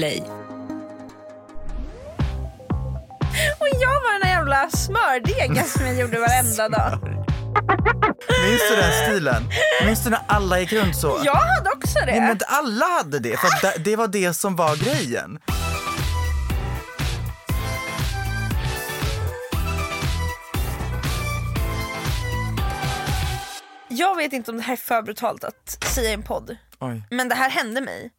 Podplay. Och jag var den där jävla smördegen som jag gjorde varenda dag. Minns du den stilen? Minns du när alla gick runt så? Jag hade också det. Nej, men inte alla hade det, för det var det som var grejen. Jag vet inte om det här är för brutalt att säga i en podd. Oj. Men det här hände mig.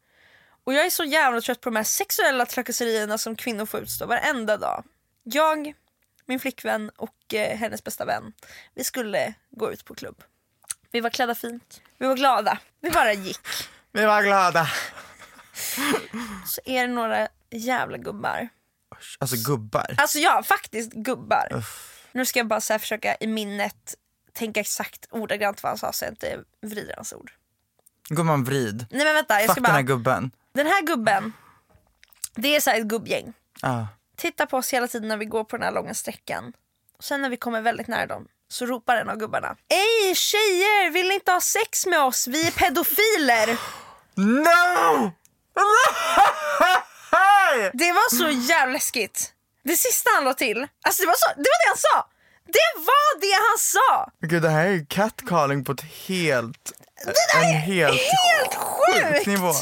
Och jag är så jävla trött på de här sexuella trakasserierna som kvinnor får utstå varenda dag. Jag, min flickvän och eh, hennes bästa vän, vi skulle gå ut på klubb. Vi var klädda fint, vi var glada, vi bara gick. Vi var glada. Så är det några jävla gubbar. Alltså gubbar. Alltså ja, faktiskt gubbar. Nu ska jag bara så försöka i minnet tänka exakt ordagrant vad han sa så jag inte vrider hans ord. Gumman vrid. Nej men vänta, jag Fuck ska den här bara... gubben. Den här gubben, det är så här ett gubbgäng. Ja. Tittar på oss hela tiden när vi går på den här långa sträckan. Och sen när vi kommer väldigt nära dem så ropar en av gubbarna. Ej tjejer, vill ni inte ha sex med oss? Vi är pedofiler. No! Det var så jävla läskigt. Det sista han la till, alltså det var, så, det var det han sa. Det var det han sa! Gud det här är ju catcalling på ett helt, en helt, Helt sjukt! nivå.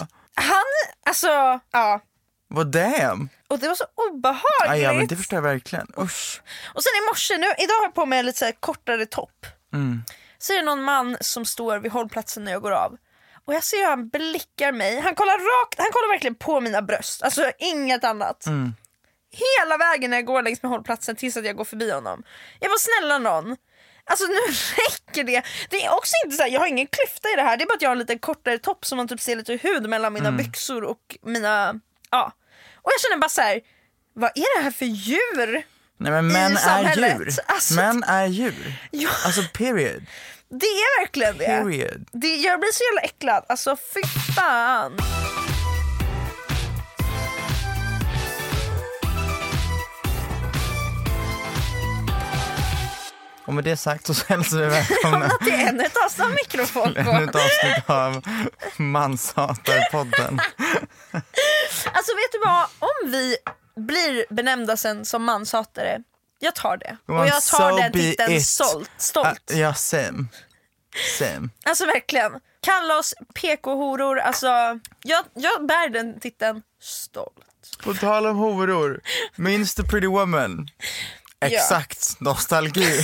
Han, alltså, ja. Vad damn? Och det var så obehagligt. ja men det förstår jag verkligen. Usch. Och sen i morse, nu, idag har jag på mig lite så kortare topp. Mm. Så är det någon man som står vid hållplatsen när jag går av. Och jag ser hur han blickar mig. Han kollar rakt, han kollar verkligen på mina bröst. Alltså inget annat. Mm. Hela vägen när jag går längs med hållplatsen tills att jag går förbi honom. Jag var snälla någon. Alltså nu räcker det. Det är också inte så här, jag har ingen klyfta i det här. Det är bara att jag har en lite kortare topp som man typ ser lite hud mellan mina Mm. byxor och mina, ja. Och jag känner bara så här. vad är det här för djur? Nej men män är djur. Alltså- Män är djur. Ja. Alltså period. Det är verkligen det. Period. det jag blir så jävla äcklad. Alltså fy fan. Och med det sagt så hälsar vi välkomna är ännu ett avsnitt av till mikrofon ännu ett avsnitt av Manshatarpodden. Alltså vet du vad? Om vi blir benämnda sen som manshatare, jag tar det. Och jag tar so den titeln it. stolt. stolt. Ah, ja, same. Same. Alltså verkligen. Kalla oss PK-horor, alltså jag, jag bär den titeln stolt. På tal om horor, minns du Pretty Woman? Exakt, nostalgi.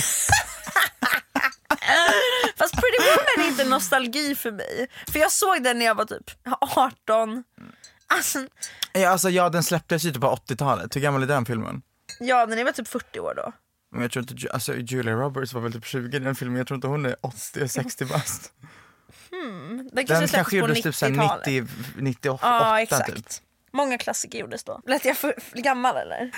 Fast Pretty Woman är inte nostalgi för mig. För jag såg den när jag var typ 18. Alltså, Ja, alltså, ja, den släpptes ju typ på 80-talet. Hur gammal är den filmen? ja, när jag var typ 40 år då. Men jag tror inte, alltså, Julia Roberts var väl typ 20 i den filmen, jag tror inte hon är 80 60 bast. Den Den kanske kanske släpptes på gjordes typ såhär 90-talet. 90, 98 Ja, exakt. typ. Många klassiker gjordes då. Lät jag för, för gammal eller?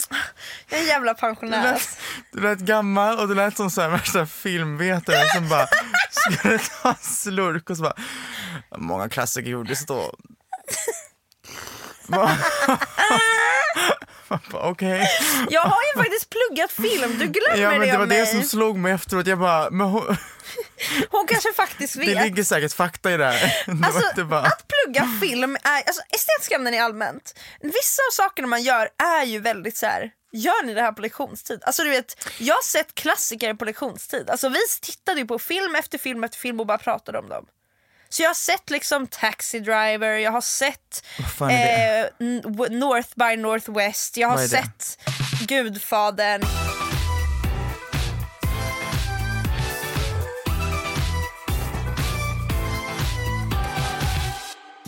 Jag är en jävla Du pensionär. lät, du lät gammal och du lät som så här värsta filmvetare som bara skulle ta en slurk och så bara Många klassiker gjordes då. Okej. Jag har ju faktiskt pluggat film, du glömmer Ja men det det var om det mig. som slog mig efteråt. Jag bara, men hon, Hon kanske faktiskt vet. det ligger säkert fakta i det här. Alltså, bara, Att plugga film, är, alltså estetiska ämnen i allmänt, vissa av sakerna man gör är ju väldigt så här. Gör ni det här på lektionstid? Alltså du vet, jag har sett klassiker på lektionstid. Alltså vi tittade ju på film efter film efter film och bara pratade om dem. Så jag har sett liksom Taxi Driver, jag har sett eh, North by Northwest, jag har det? sett Gudfadern.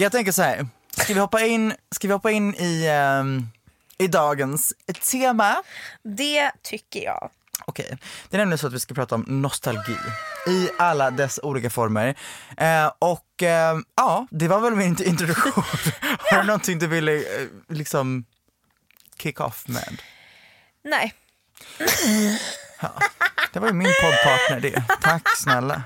jag tänker så här. Ska vi hoppa in, ska vi hoppa in i, ehm, i dagens tema? Det tycker jag. Okej, det är nämligen så att vi ska prata om nostalgi i alla dess olika former. Eh, och eh, ja, det var väl min introduktion. Har du någonting du ville eh, liksom kick off med? Nej, Det var ju min poddpartner det. Tack snälla.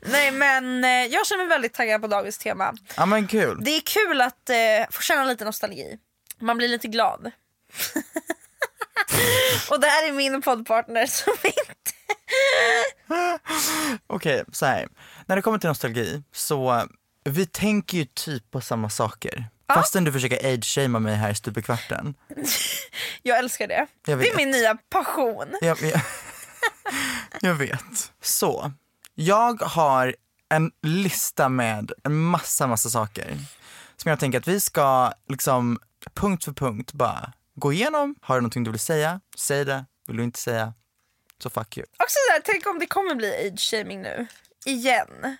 nej men eh, jag känner mig väldigt taggad på dagens tema. Ja men kul. Det är kul att eh, få känna lite nostalgi. Man blir lite glad. Och det här är min poddpartner som inte... Okej, så här. När det kommer till nostalgi så vi tänker ju typ på samma saker. Fastän du försöker age-shamea mig här i stup i kvarten. Jag älskar det. Jag Det är min nya passion. Jag, jag, jag vet. Så, jag har en lista med en massa, massa saker som jag tänker att vi ska liksom punkt för punkt bara gå igenom. Har du någonting du vill säga? Säg det. Vill du inte säga? Så fuck you. Också så här, tänk om det kommer bli age-shaming nu. Igen.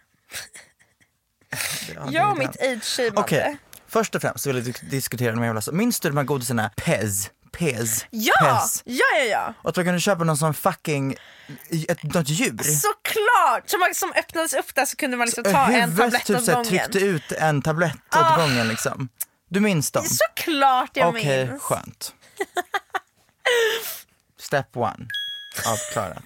Jag och mitt age-shamande. Okej, först och främst så vill jag dis- diskutera de jävla... Minns du de här godisarna Pez? Pez? Ja! Pez. ja, ja, ja. Och att man kunde köpa någon sån fucking, ett, något djur. Såklart! Så man som öppnades upp där så kunde man liksom ta en tablett typ åt gången. tryckte ut en tablett åt gången liksom. Du minns dem? Såklart jag Okej, minns. skönt. Step one, avklarat.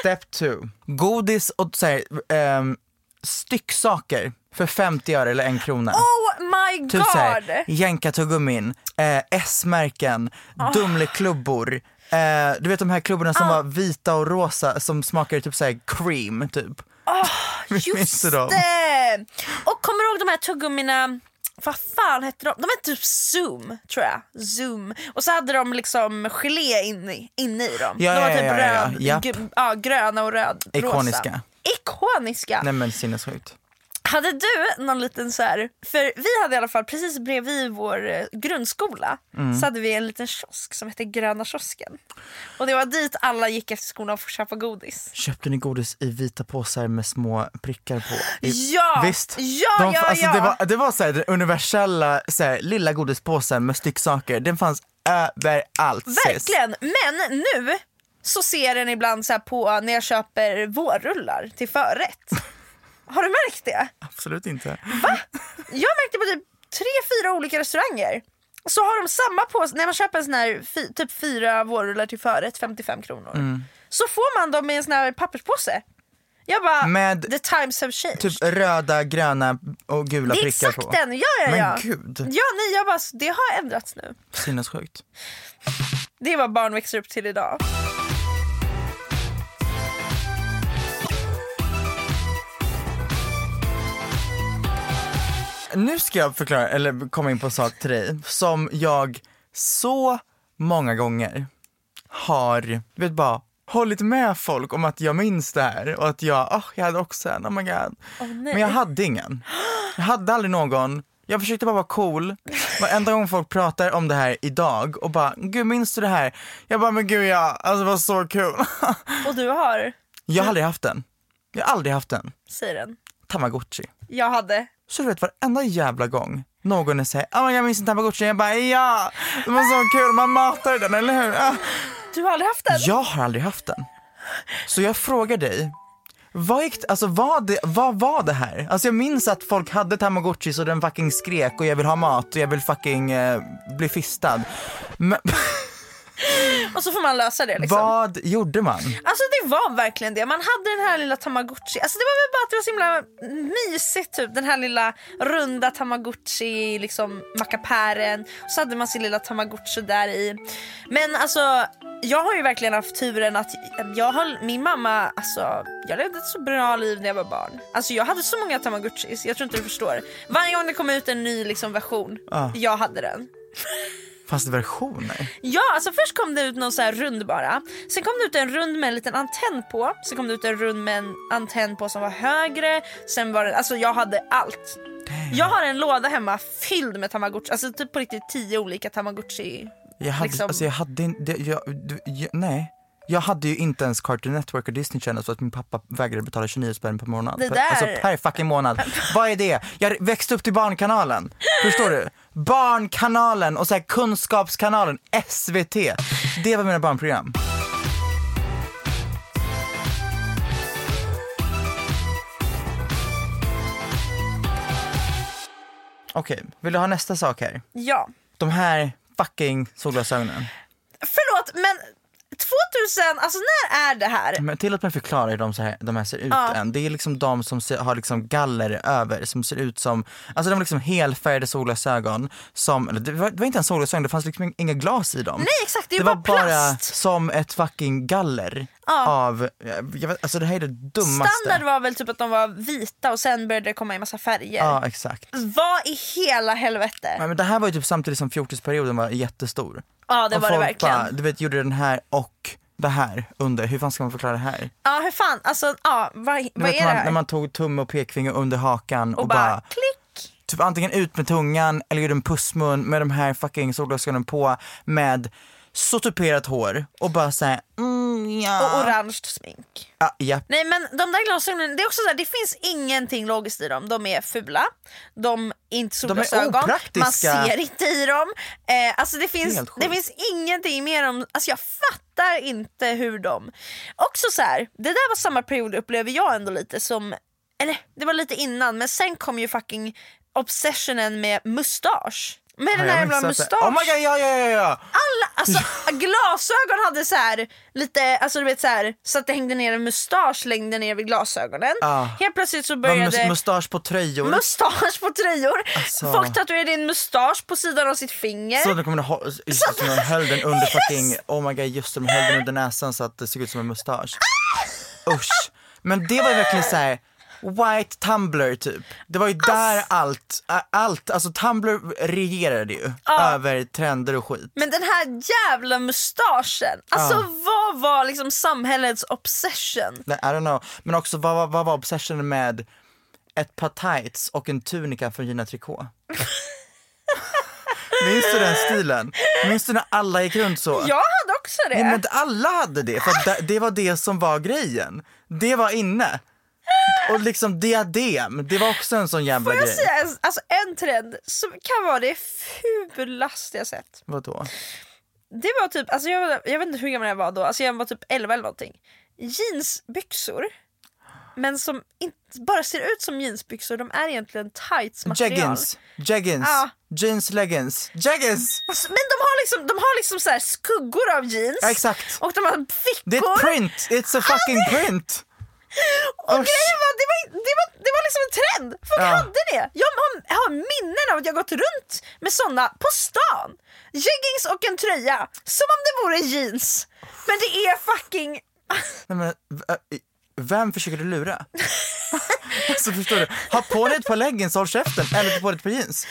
Step two, godis och så här, ehm, stycksaker för 50 öre eller en krona. Oh my god! Typ såhär, jänkartuggummin, eh, S-märken, Ah. Dumleklubbor. Eh, du vet de här klubborna som var vita och rosa som smakade typ såhär cream typ. Minns Just det! Och kommer du ihåg de här tuggummina, vad fan hette de? De hette typ Zoom tror jag. Zoom. Och så hade de liksom gelé inne, inne i dem. Ja, de var ja, typ ja, röd, ja, gröna och röd, Ikoniska. rosa. Ikoniska. Nej men sinnessjukt. Hade du någon liten så här, för vi hade i alla fall precis bredvid vår eh, grundskola Mm. så hade vi en liten kiosk som hette Gröna kiosken. Och det var dit alla gick efter skolan för att köpa godis. Köpte ni godis i vita påsar med små prickar på? I, Ja! Visst? Ja, De- ja, alltså, ja! Det var, det var så här, den universella så här, lilla godispåsen med stycksaker. Den fanns överallt. Verkligen, men nu så ser den ibland så på när jag köper vårrullar till förrätt. Har du märkt det? Absolut inte. Jag märkte på typ tre, fyra olika restauranger. Så har de samma påse, när man köper en sån här fi, typ fyra vårrullar till förrätt, 55 kronor. Mm. Så får man dem i en sån här papperspåse. Jag bara, Med the times have changed. Typ röda, gröna och gula det är prickar exakt på. den, ja ja Men ja. gud. Ja nej jag bara, det har ändrats nu. Sinnessjukt. Det är vad barn växer upp till idag. Nu ska jag förklara, eller komma in på en sak till dig som jag så många gånger har, du vet bara, hållit med folk om att jag minns det här och att jag, oh, jag hade också en, oh my god. Men jag hade ingen. Jag hade aldrig någon. Jag försökte bara vara cool. Varenda gång folk pratar om det här idag och bara, gud minns du det här? Jag bara, men gud ja, alltså det var så kul. Och du har, Jag har aldrig haft den. Jag har aldrig haft den. säger den. Tamagotchi. Jag hade. Så du vet varenda jävla gång någon säger, oh god jag minns en tamagotchi, jag bara ja, det var så kul, man matar den eller hur? Ah. Du har aldrig haft den? Jag har aldrig haft den. Så jag frågar dig, vad, gick, alltså, vad, det, vad var det här? Alltså jag minns att folk hade tamagotchi så den fucking skrek och jag vill ha mat och jag vill fucking eh, bli fistad. Men, och så får man lösa det liksom. Vad gjorde man? Alltså det var verkligen det. Man hade den här lilla tamagotchi. Alltså det var väl bara att det var så himla mysigt typ. Den här lilla runda tamagotchi liksom mackapären. Så hade man sin lilla tamagotchi där i. Men alltså jag har ju verkligen haft turen att jag har, min mamma, alltså jag levde ett så bra liv när jag var barn. Alltså jag hade så många tamagotchis, jag tror inte du förstår. Varje gång det kom ut en ny liksom, version, Ah. jag hade den. Fanns det versioner? Ja, alltså först kom det ut någon så här rund bara. Sen kom det ut en rund med en liten antenn på. Sen kom det ut en rund med en antenn på som var högre. Sen var det, alltså jag hade allt. Jag har en låda hemma fylld med tamagotchi, alltså typ på riktigt tio olika tamagotchi. Jag hade, Liksom. alltså jag hade inte, jag, du- jag, nej. Jag hade ju inte ens Cartoon Network och Disney Channel för att min pappa vägrade betala 29 spänn per månad. Det Per- där- Alltså per fucking månad. Vad är det? Jag växte upp till Barnkanalen. Förstår du? Barnkanalen och så här Kunskapskanalen, SVT. Det var mina barnprogram. Okej, vill du ha nästa sak här? Ja. De här fucking solglasögonen. Förlåt men 2000, alltså när är det här? Men tillåt mig förklara hur de, så här, de här ser ut Ja. än. Det är liksom de som ser, har liksom galler över, som ser ut som, alltså de har liksom helfärgade solglasögon som, det var, det var inte ens solglasögon, det fanns liksom inga glas i dem. Nej exakt, det det var bara bara plast. som ett fucking galler Ja. av, jag vet, alltså det här är det dummaste. Standard var väl typ att de var vita och sen började det komma i massa färger. Ja exakt. Vad i hela helvete? Men, men det här var ju typ samtidigt som fjortisperioden var jättestor. Ja det Och var det folk verkligen. Bara, du vet gjorde den här och det här under, hur fan ska man förklara det här? Ja hur fan, alltså ja, vad, Du vad vet, är det man, här? när man tog tumme och pekfinger under hakan och, och bara klick. typ antingen ut med tungan eller gjorde en pussmun med de här fucking solglasögonen på med så tuperat hår och bara såhär, mm, ja. Och orange smink. Ja, ja. Nej men de där glasögonen, det är också så här, det finns ingenting logiskt i dem. De är fula, de är inte solglasögon, man ser inte i dem. Eh, alltså det finns, det finns ingenting mer om, alltså jag fattar inte hur de... Också så här, det där var samma period upplever jag ändå lite som, eller det var lite innan men sen kom ju fucking obsessionen med mustasch. Med den Har här jag jävla missat det? mustasch. Oh my god, ja ja ja ja! Alla, alltså glasögon hade så här lite, alltså du vet så här, så att det hängde ner en mustasch längde ner vid glasögonen. Ah. Helt plötsligt så började mus- mustasch på tröjor. mustasch på tröjor. Alltså. Folk tatuerade in mustasch på sidan av sitt finger. så de kommer att ha, just som de höll den under fucking, oh my god just det, de höll den under näsan så att det såg ut som en mustasch. Usch. Men det var ju verkligen så här. White Tumblr typ. Det var ju där allt, allt, alltså Tumblr regerade ju över trender och skit. Men den här jävla mustaschen, alltså vad var liksom samhällets obsession? I don't know. Men också vad, vad var obsessionen med ett par tights och en tunika från Gina Tricot? Minns du den stilen? Minns du när alla gick runt så? Jag hade också det. Nej men alla hade det, för det, det var det som var grejen. Det var inne. Och liksom diadem, det var också en sån jävla Får jag grej. säga en- alltså, en trend som kan vara det fulaste jag sett? Vadå? Det var typ, alltså jag, var- jag vet inte hur gammal jag var då, alltså jag var typ 11 eller någonting. Jeansbyxor, men som inte bara ser ut som jeansbyxor, de är egentligen tights material. Jeggings, jeggings, Ja. jeans leggings, jeggings! Alltså, Men de har liksom, de har liksom så här skuggor av jeans Ja, exakt. och de har fickor. Det är ett print, it's a fucking print! Och Usch. grejen var, det var, det, var, det var liksom en trend. Folk Ja. hade det. Jag har, har minnen av att jag gått runt med såna på stan. Jeggings och en tröja. Som om det vore jeans. Men det är fucking... Nej, men, vem försöker du lura? alltså förstår du, ha på dig ett par leggings, håll käften, eller på dig ett par jeans.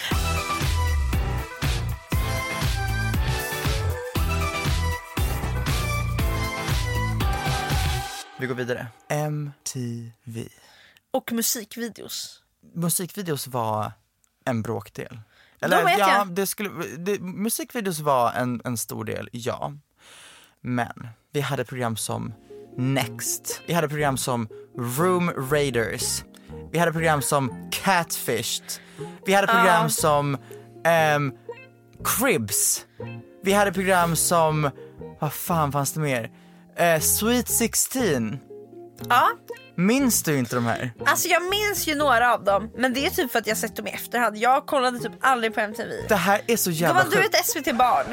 Vi går vidare. MTV. Och musikvideos. Musikvideos var en bråkdel. Eller vet ja, jag. det skulle, det, musikvideos var en, en stor del, ja. Men vi hade program som Next, vi hade program som Room Raiders, vi hade program som Catfished, vi hade program Ja. som ehm, Cribs, vi hade program som, vad fan fanns det mer? Eh, Sweet 16, Ja, minns du inte de här? alltså jag minns ju några av dem. Men det är typ för att jag sett dem i efterhand. Jag kollade typ aldrig på MTV. Det här är så jävla Gumman, du är sjukt. ett SVT-barn.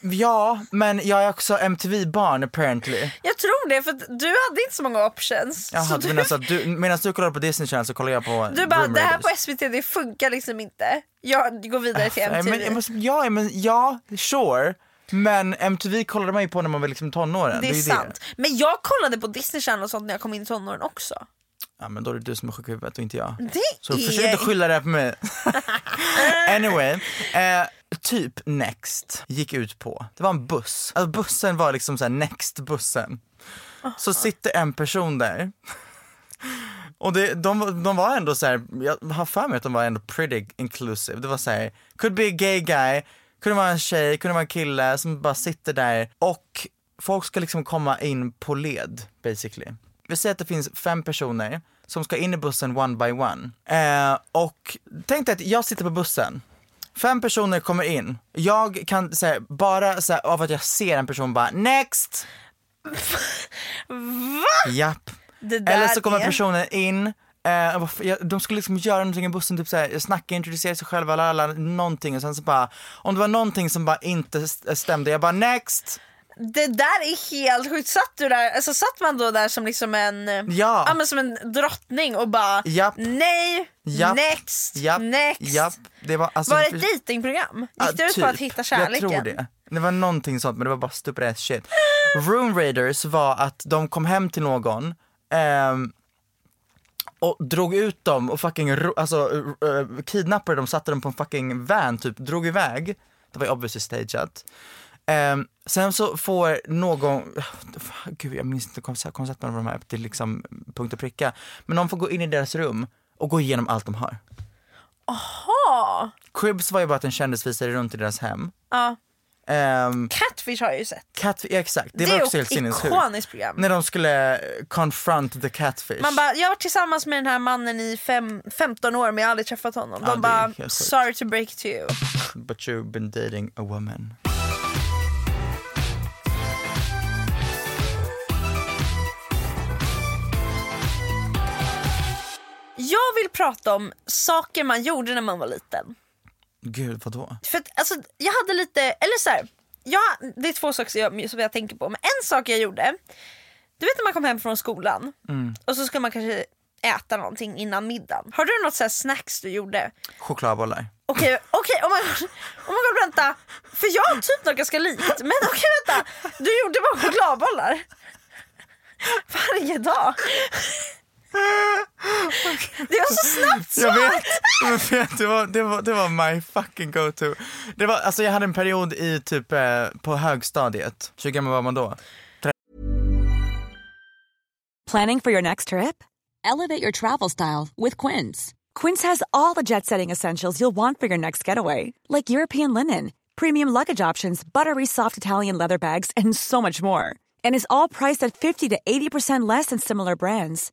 Ja, men jag är också MTV-barn apparently. Jag tror det för du hade inte så många options. Jaha, du du, menar så att du, medan du kollar på Disney Channel så kollar jag på du bara, Room det här på SVT det funkar liksom inte. Jag går vidare till Nej, MTV. men, måste, ja, men ja, sure. Men MTV kollade man ju på när man var liksom tonåren. det är, ju sant. Men jag kollade på Disney Channel och sånt när jag kom in i tonåren också. Ja men då är det du som är sjuk i huvudet och inte jag. Det Så är... försök inte skylla det här på mig. anyway, eh, typ Next gick ut på, det var en buss. Alltså bussen var liksom såhär Next-bussen. Så sitter en person där. Och det, de, de var ändå så här, jag har för mig att de var ändå pretty inclusive. Det var så här, could be a gay guy, kunde vara en tjej, kunde vara en kille som bara sitter där och folk ska liksom komma in på led basically. Vi säger att det finns fem personer som ska in i bussen one by one. Eh, och tänk dig att jag sitter på bussen. Fem personer kommer in. Jag kan säga bara så här, av att jag ser en person bara next. Va? Japp. Eller så kommer personen in, eh, de skulle liksom göra någonting i bussen, typ såhär, snacka, introducera sig själva, alla, någonting och sen så bara, om det var någonting som bara inte st- stämde, jag bara next! Det där är helt sjukt. Satt du där, alltså satt man då där som liksom en, Ja. men som en drottning och bara Japp. nej, Japp. next, Japp, next. japp. Det var, alltså, Var det ett dejtingprogram? Gick det ut på att hitta kärleken? Jag tror det. Det var någonting sånt men det var bara stupid ass shit. Room Raiders var att de kom hem till någon ehm, och drog ut dem och fucking alltså, uh, kidnappade dem, satte dem på en fucking van typ, drog iväg. Det var ju obviously stageat. Ehm, sen så får någon, gud jag minns inte koncept- konceptet av de här till liksom punkt och pricka, men de får gå in i deras rum och gå igenom allt de har. Ha. Cribs var ju bara att en kändis visade runt i deras hem. Ja. Ehm, Catfish har jag ju sett. Cat, ja, exakt, det, Det, var också helt sinnessjukt. ikoniskt program. När de skulle eh, confront the catfish. Man bara, jag har varit tillsammans med den här mannen i fem, 15 år men jag har aldrig träffat honom. Ja, De bara, sorry to break it to you. But you've been dating a woman. Jag vill prata om saker man gjorde när man var liten. Gud, vadå? För att, alltså, jag hade lite, eller så här, jag, det är två saker som jag, som jag tänker på. Men en sak jag gjorde, du vet när man kom hem från skolan och så ska man kanske äta någonting innan middagen. Har du något så snacks du gjorde? Chokladbollar. Okej, okej, oh my god, oh my god vänta. För jag har typ något ganska likt. Men okej vänta, du gjorde bara chokladbollar. Varje dag. Det var så snabbt Jag vet, men vet det, var, det, var, det var my fucking go-to. Det var, alltså jag hade en period i typ eh, på högstadiet, hur gammal var man då? Planning for your next trip? Elevate your travel style with Quince. Quince has all the jet setting essentials you'll want for your next getaway, like European linen, premium luggage options, buttery soft Italian leather bags, and so much more. And is all priced at 50 to 80% less than similar brands.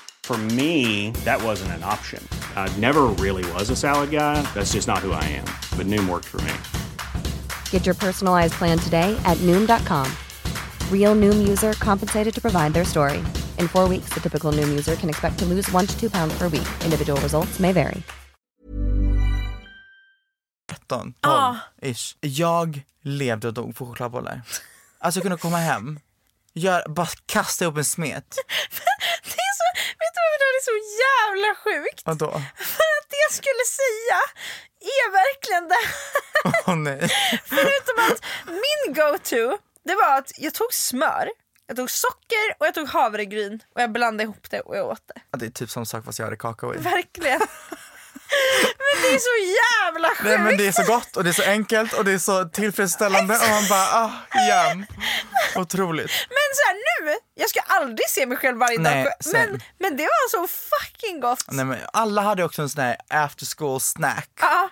For me, that wasn't an option. I never really was a salad guy. That's just not who I am. But Noom worked for me. Get your personalized plan today at Noom.com. Real Noom user compensated to provide their story. In four weeks, the typical Noom user can expect to lose one to two pounds per week. Individual results may vary. 13, 12 Ja. ish. Jag levde och dog för chokladbollar. Alltså jag kunde komma hem, gör, bara kasta ihop en smet. Det är så, vet du vad det är så jävla sjukt? Vadå? För att det jag skulle säga är verkligen det Åh nej. Förutom att min go-to, det var att jag tog smör, jag tog socker och jag tog havregryn och jag blandade ihop det och jag åt det. Ja, Det är typ som sak fast jag hade kakao i. Verkligen. men det är så jävla sjukt! Nej men det är så gott och det är så enkelt och det är så tillfredsställande och man bara ah, jam. Otroligt. Men så här, nu, jag ska aldrig se mig själv varje Nej, dag. Men, men det var så fucking gott. Nej, men alla hade också en sån här after school snack. Ja,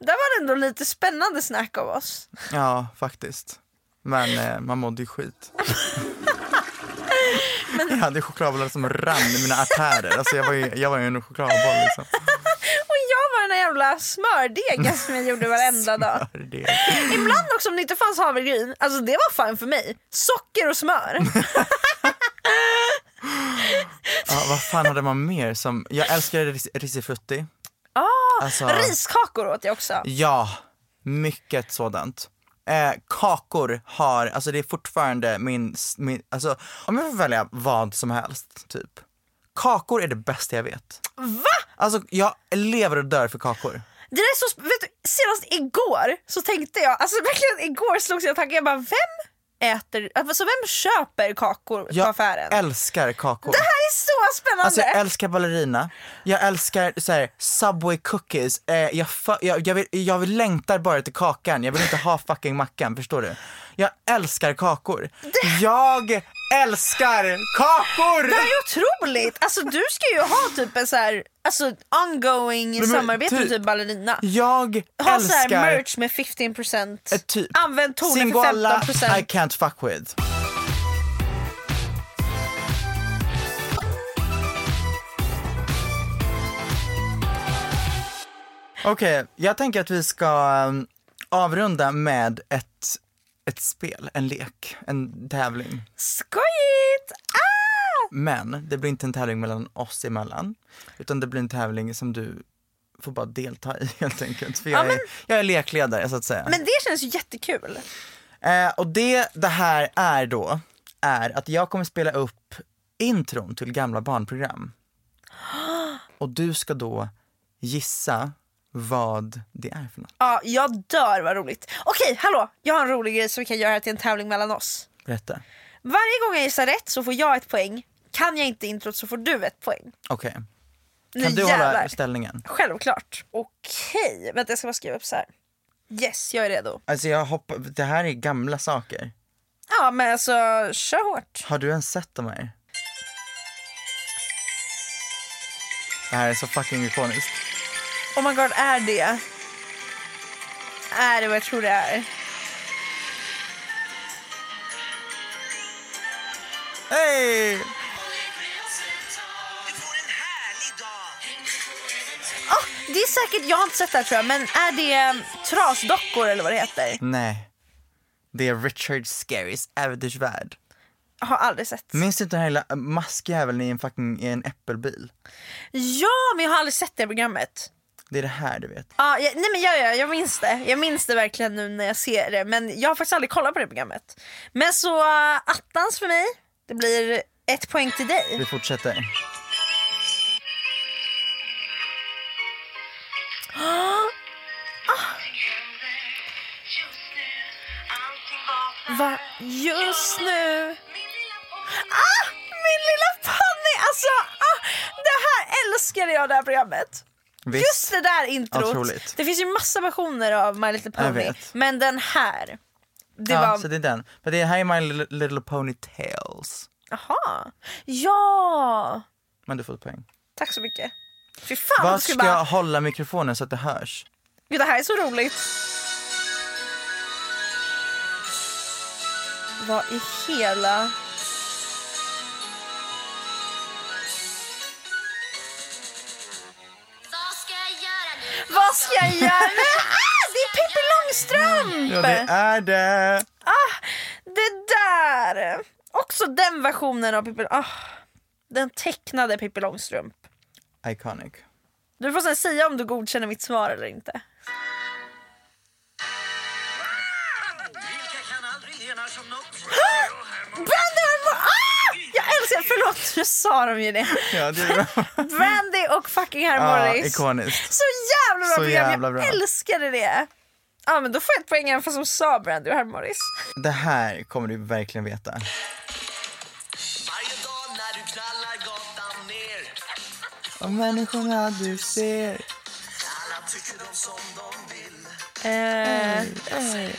där var det ändå lite spännande snack av oss. Ja, faktiskt. Men eh, man mådde ju skit. Jag hade chokladbollar som rann i mina artärer. Alltså jag var ju, jag var ju en chokladboll liksom. Och jag var den där jävla smördegen som jag gjorde varenda dag. Ibland också om det inte fanns havregryn, alltså det var fan för mig. Socker och smör. Ja, vad fan hade man mer som, jag älskar ris- risifrutti. Ah, Alltså- Riskakor åt jag också. Ja, mycket sådant. Eh, kakor har, alltså det är fortfarande min, min, alltså om jag får välja vad som helst typ. Kakor är det bästa jag vet. Va? Alltså jag lever och dör för kakor. Det där är så, vet du, senast igår så tänkte jag, alltså verkligen igår slogs jag tanken, jag bara vem äter, alltså vem köper kakor på Jag affären? älskar kakor. Det här är så spännande! Alltså jag älskar ballerina, jag älskar så här, Subway cookies, eh, jag, jag, jag, vill, jag vill längtar bara till kakan, jag vill inte ha fucking mackan, förstår du? Jag älskar kakor. Jag älskar kakor! Det här är otroligt! Alltså du ska ju ha typ en så här, alltså ongoing men samarbete med typ- typ ballerina. Jag Ha så här älskar merch med 15%. eh, typ Använd Singoalla för 15%. I can't fuck with. Okej, jag tänker att vi ska um, avrunda med ett, ett spel, en lek, en tävling. Skojigt! Ah! Men det blir inte en tävling mellan oss emellan, utan det blir en tävling som du får bara delta i helt enkelt. För jag, Ja, men- är, jag är lekledare så att säga. Men det känns ju jättekul. Eh, och det det här är då, är att jag kommer spela upp intron till gamla barnprogram. Och du ska då gissa vad det är för något. Ja, jag dör vad roligt. Okej, hallå! Jag har en rolig grej som vi kan göra till en tävling mellan oss. Berätta. Varje gång jag gissar rätt så får jag ett poäng. Kan jag inte introt så får du ett poäng. Okej. Kan du hålla ställningen? Självklart. Okej, vänta jag ska bara skriva upp så här. Yes, jag är redo. Alltså jag hoppas, det här är gamla saker. Ja men alltså, kör hårt. Har du ens sett de här? Det här är så fucking ikoniskt. Oh my god, är det? Är det vad jag tror det är? Hej! Ah, det är säkert, jag har inte sett det här tror jag, men är det um, trasdockor eller vad det heter? Nej. Det är Richard Scarys Äventyrsvärld. Har aldrig sett. Minns du inte den här lilla maskjäveln i en fucking i en äppelbil? Ja, men jag har aldrig sett det programmet. Det är det här du vet. Ja, jag, nej men jag, jag, jag minns det. Jag minns det verkligen nu när jag ser det. Men jag har faktiskt aldrig kollat på det programmet. Men så uh, attans för mig. Det blir ett poäng till dig. Vi fortsätter. Va? Just nu? Ah! Min lilla Fanny! Alltså, ah, det här älskade jag det här programmet. Visst. Just det där introt. Otroligt. Det finns ju massa versioner av My Little Pony. Men den här. Det ja, var... så det är den. Men det här är My Little, Little Pony Tales. Jaha. Ja! Men du får ett poäng. Tack så mycket. Fy fan Var ska bara... jag hålla mikrofonen så att det hörs? Gud, det här är så roligt. Vad i hela... ska jag göra nu? Ah, det är Pippi Långstrump! Ja det är det! Ah, det där! Också den versionen av Pippi ah, Den tecknade Pippi Långstrump. Iconic. Du får sen säga om du godkänner mitt svar eller inte. Brandy och ah! förlåt, nu sa de ju det. Ja, det Brandy och fucking Harry ja, Morris. Ikoniskt. Så jävla bra Så program, jävla bra. jag älskade det. Ja, men då får jag ett poäng även fast de sa Brandy och Herr Morris. Det här kommer du verkligen veta. Och människorna du ser Alla tycker de som de vill Hej, hej,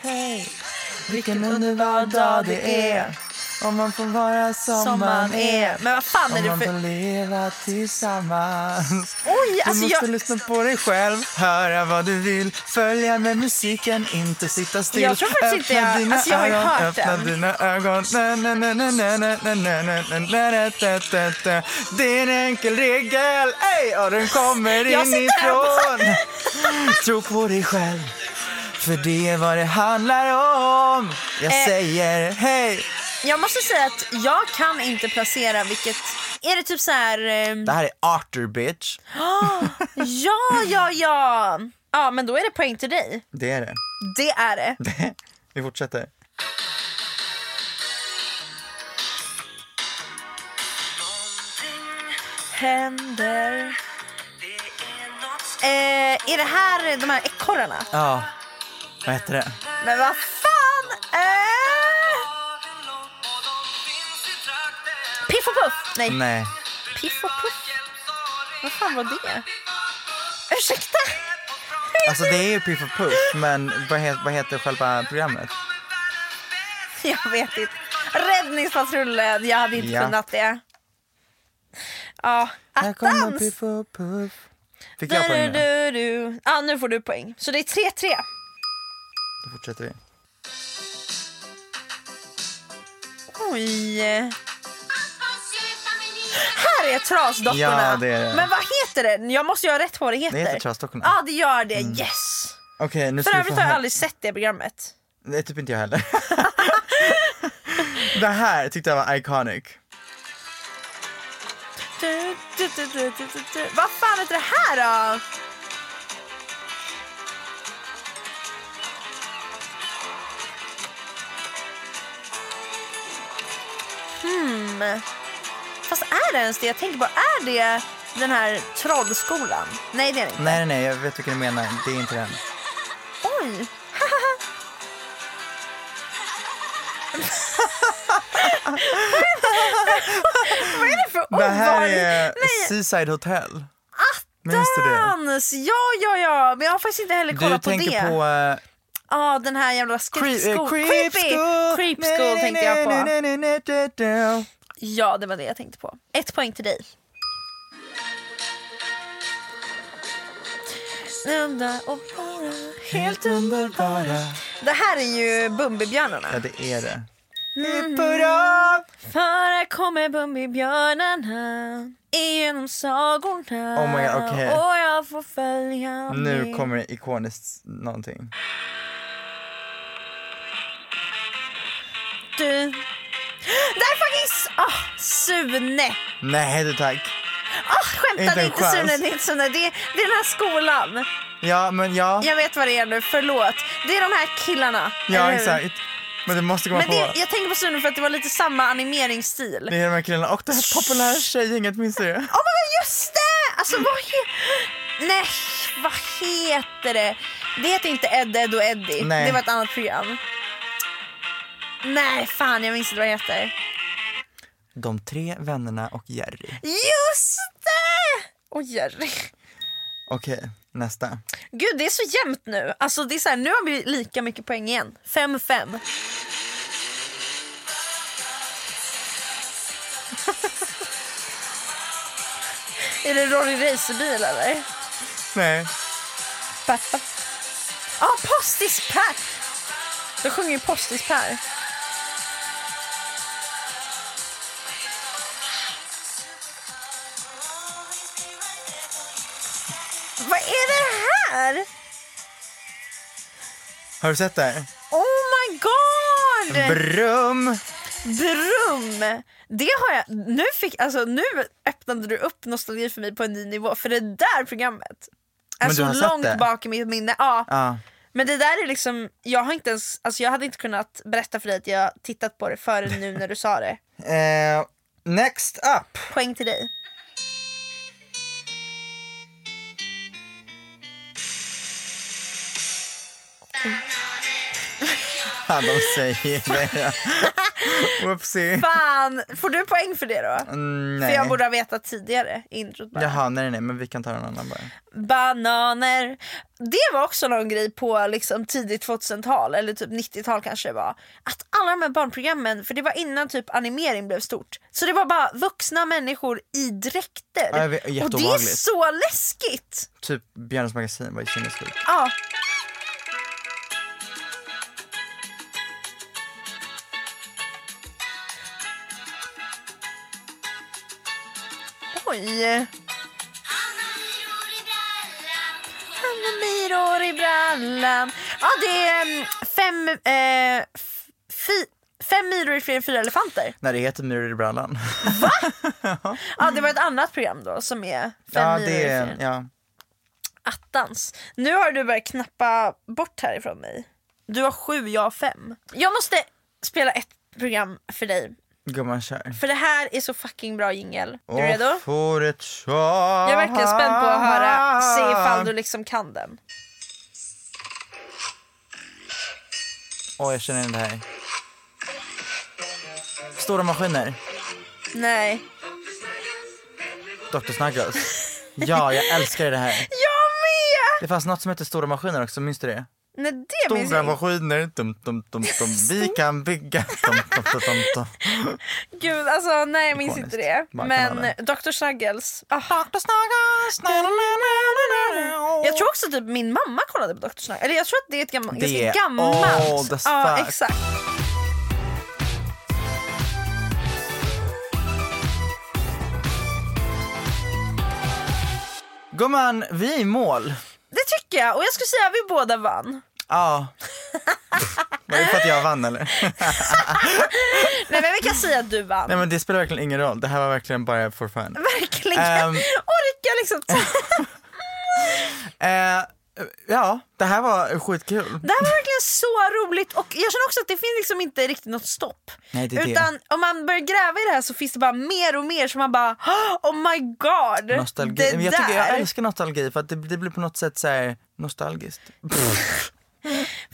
hej Vilken underbar dag det är om man får vara som, som man är. är. Men vad fan är det för... Om man får leva tillsammans. Oj, alltså du måste jag... lyssna på dig själv, höra vad du vill, följa med musiken, inte sitta still. Jag tror faktiskt inte. Dina alltså jag har ögon, hört öppna den. dina ögon. Det är en enkel regel, ej, och den kommer inifrån. Tro på dig själv. För det är vad det handlar om. Jag säger hej. Jag måste säga att jag kan inte placera vilket... Är det typ så här... ehm, Det här är Arthur bitch Ja, ja, ja. Ja, men då är det poäng till dig. Det är det Det är det. Vi fortsätter. Händer. Eh, är det här de här ekorrarna? Ja, vad heter det? Men vad Nej, Nej. Piff och Puff. Vad fan var det? Ursäkta? Alltså det är ju Piff och Puff, men vad heter, vad heter själva programmet? Jag vet inte. Räddningspatrullen, jag hade inte Ja. kunnat det. Ja, attans! Piff och Puff. Fick jag poäng nu? du, du. Ja, nu får du poäng. Så det är 3-3. Då fortsätter vi. Oj. Här är Trasdockorna. Ja, det är det. Men vad heter det? Jag måste ha rätt på vad det heter. Det heter Trasdockorna. Ja, det gör det. Yes. Okej, nu ska För vi få övrigt har jag aldrig sett det programmet. Det är typ inte jag heller. det här tyckte jag var iconic. Du, du, du, du, du, du, du. Vad fan heter det här då? Hmm. Fast är det ens det? Jag tänker bara, är det den här trollskolan? Nej, det är det inte. Nej, nej, nej, jag vet vilken du menar. Det är inte den. Oj! Vad är det för Det här ovanligt? är Nej, Seaside Hotel. Minns du det? dans! Ja, ja, ja. Men jag har faktiskt inte heller Du kollat på tänker det. på... eh, Ja, den här jävla Creep, skräck eh, school. creep Creepy! School. Creep school tänkte jag på. Ja, det var det jag tänkte på. Ett poäng till dig. Unda och bara Helt underbara. Det här är ju Bumbibjörnarna. Ja, det är det. Mm. Hurra! För här kommer Bumbibjörnarna genom sagorna Oh my God, okej. och jag får följa Nu med. kommer ikoniskt någonting. du. Det är fucking... Ah, Sune! Nej tack. Ah, skämta, Inte inte. Sune, Sune. Det är, det är den här skolan. Ja men ja, Jag vet vad det är nu, förlåt. Det är de här killarna. ja exakt. Men det måste komma Men det, på. jag tänker på Sune för att det var lite samma animeringsstil. Det är de här killarna och det här populära tjejgänget, minns du det? Oh my god, just det! Alltså vad he- Nej, vad heter det? Det heter inte Ed, Ed och Eddie. Nej. Det var ett annat program. Nej, fan jag minns inte vad det heter. De tre vännerna och Jerry. Just det! Och Jerry. Okej, nästa. Gud, det är så jämnt nu. Alltså det är så här, nu har vi lika mycket poäng igen. 5-5. är det Rory Racerbil eller? Nej. Pappa. Ja, ah, Postis-Per! Då sjunger ju Postis-Per. Vad är det här? Har du sett det här? Oh my god! Brum! Brum! Det har jag, nu, fick, alltså, nu öppnade du upp nostalgi för mig på en ny nivå för det där programmet är så sett långt bak i mitt minne. Ja. Ja. Men det där är liksom, jag har inte ens, alltså jag hade inte kunnat berätta för dig att jag tittat på det förrän nu när du sa det. Eh, next up. Poäng till dig. De säger det. Whoopsie. Fan, får du poäng för det då? Mm, För nej. jag borde ha vetat tidigare introt bara. Jaha, nej nej men vi kan ta en annan bara. Bananer. Det var också någon grej på liksom tidigt 2000-tal eller typ 90-tal kanske det var. Att alla de här barnprogrammen, för det var innan typ animering blev stort. Så det var bara vuxna människor i dräkter. Ja, vet, Och det är så läskigt. Typ Björnes magasin var ju sinnessjukt. Ja. Oj. Myror i brallan. Ja, det är mm, fem, eh, fi, fem myror i fler än fyra elefanter. När det heter Myror i brallan. Ja, det var ett annat program då som är fem ja, myror det i fler är, ja. attans. Nu har du börjat knappa bort härifrån mig. Du har sju, jag har fem. Jag måste spela ett program för dig. Gumman kör. För det här är så fucking bra jingel. Du redo? får ett Jag är verkligen spänd på att höra, se ifall du liksom kan den. Åh, jag känner igen det här. Stora maskiner. Nej. Dr. Snuggles. Ja, jag älskar det här. Jag med! Det fanns något som hette Stora maskiner också, minns du det? Nej, det Stora maskiner, dum, dum, dum, dum. vi kan bygga. Dum, dum, dum, dum, dum. Gud, alltså nej jag minns Ikoniskt. inte det. Men. Dr. Snuggles. Ah. Dr. Snuggles. Jag tror också typ min mamma kollade på Dr. Snuggles. Eller jag tror att det är ett gammalt, Det ganska är gammalt. old as ja, fuck. exakt. Gumman, vi är i mål. Jag och jag skulle säga att vi båda vann. Ja. Var det för att jag vann eller? Nej men vi kan säga att du vann. Nej men det spelar verkligen ingen roll. Det här var verkligen bara for fun. Verkligen. Ehm. Orka liksom. Eh, ja, det här var skitkul. Det här var verkligen så roligt och jag känner också att det finns liksom inte riktigt något stopp. Nej, det är det. Utan om man börjar gräva i det här så finns det bara mer och mer som man bara oh my god. Nostalgi. Det jag, tycker, jag älskar nostalgi för att det, det blir på något sätt så här nostalgiskt.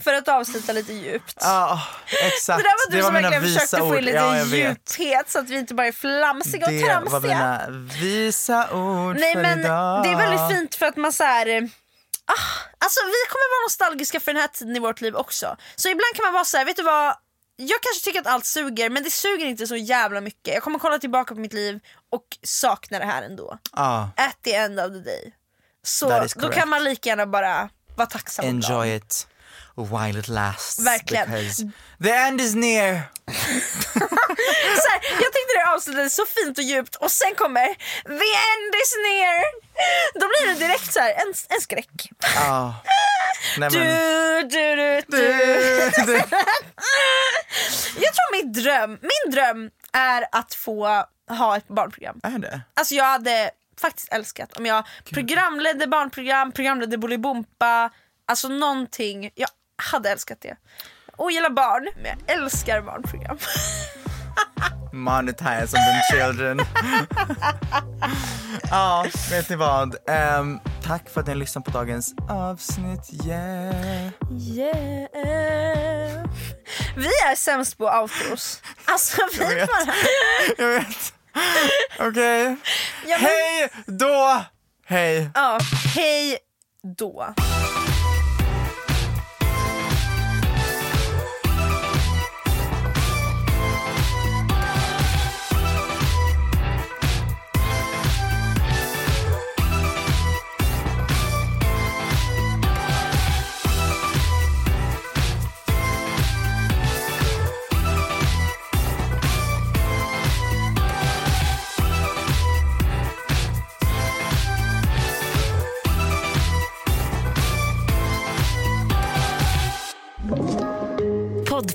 För att avsluta lite djupt. Ja, exakt. Det där var du som mina verkligen visa försökte få ord. in lite ja, jag vet. djuphet så att vi inte bara är flamsiga och Det var tramsiga. mina visa ord Nej för men idag. det är väldigt fint för att man så här. Ah, alltså vi kommer vara nostalgiska för den här tiden i vårt liv också. Så ibland kan man vara så här, vet du vad? Jag kanske tycker att allt suger men det suger inte så jävla mycket. Jag kommer kolla tillbaka på mitt liv och sakna det här ändå. Ja, At the end of the day. Så då kan man lika gärna bara vara tacksam enjoy it while it lasts. Verkligen. The end is near. Så här, jag tyckte det avslutades så fint och djupt och sen kommer the end is near. Då blir det direkt så här, en, en skräck. Ja. Nej, men, du, du, du. du, du. Jag tror min dröm, min dröm är att få ha ett barnprogram. Är det? Alltså jag hade faktiskt älskat om jag programledde barnprogram, programledde Bolibompa, alltså någonting. Jag hade älskat det. Och gillar barn, men jag älskar barnprogram. Monetize on them children. ja, vet ni vad? Ehm, tack för att ni har lyssnat på dagens avsnitt. Yeah. Yeah. Vi är sämst på outros. Alltså vi vet. bara... Jag vet. Okej. Ja, men- Hej då! Hej. Ja, hej då.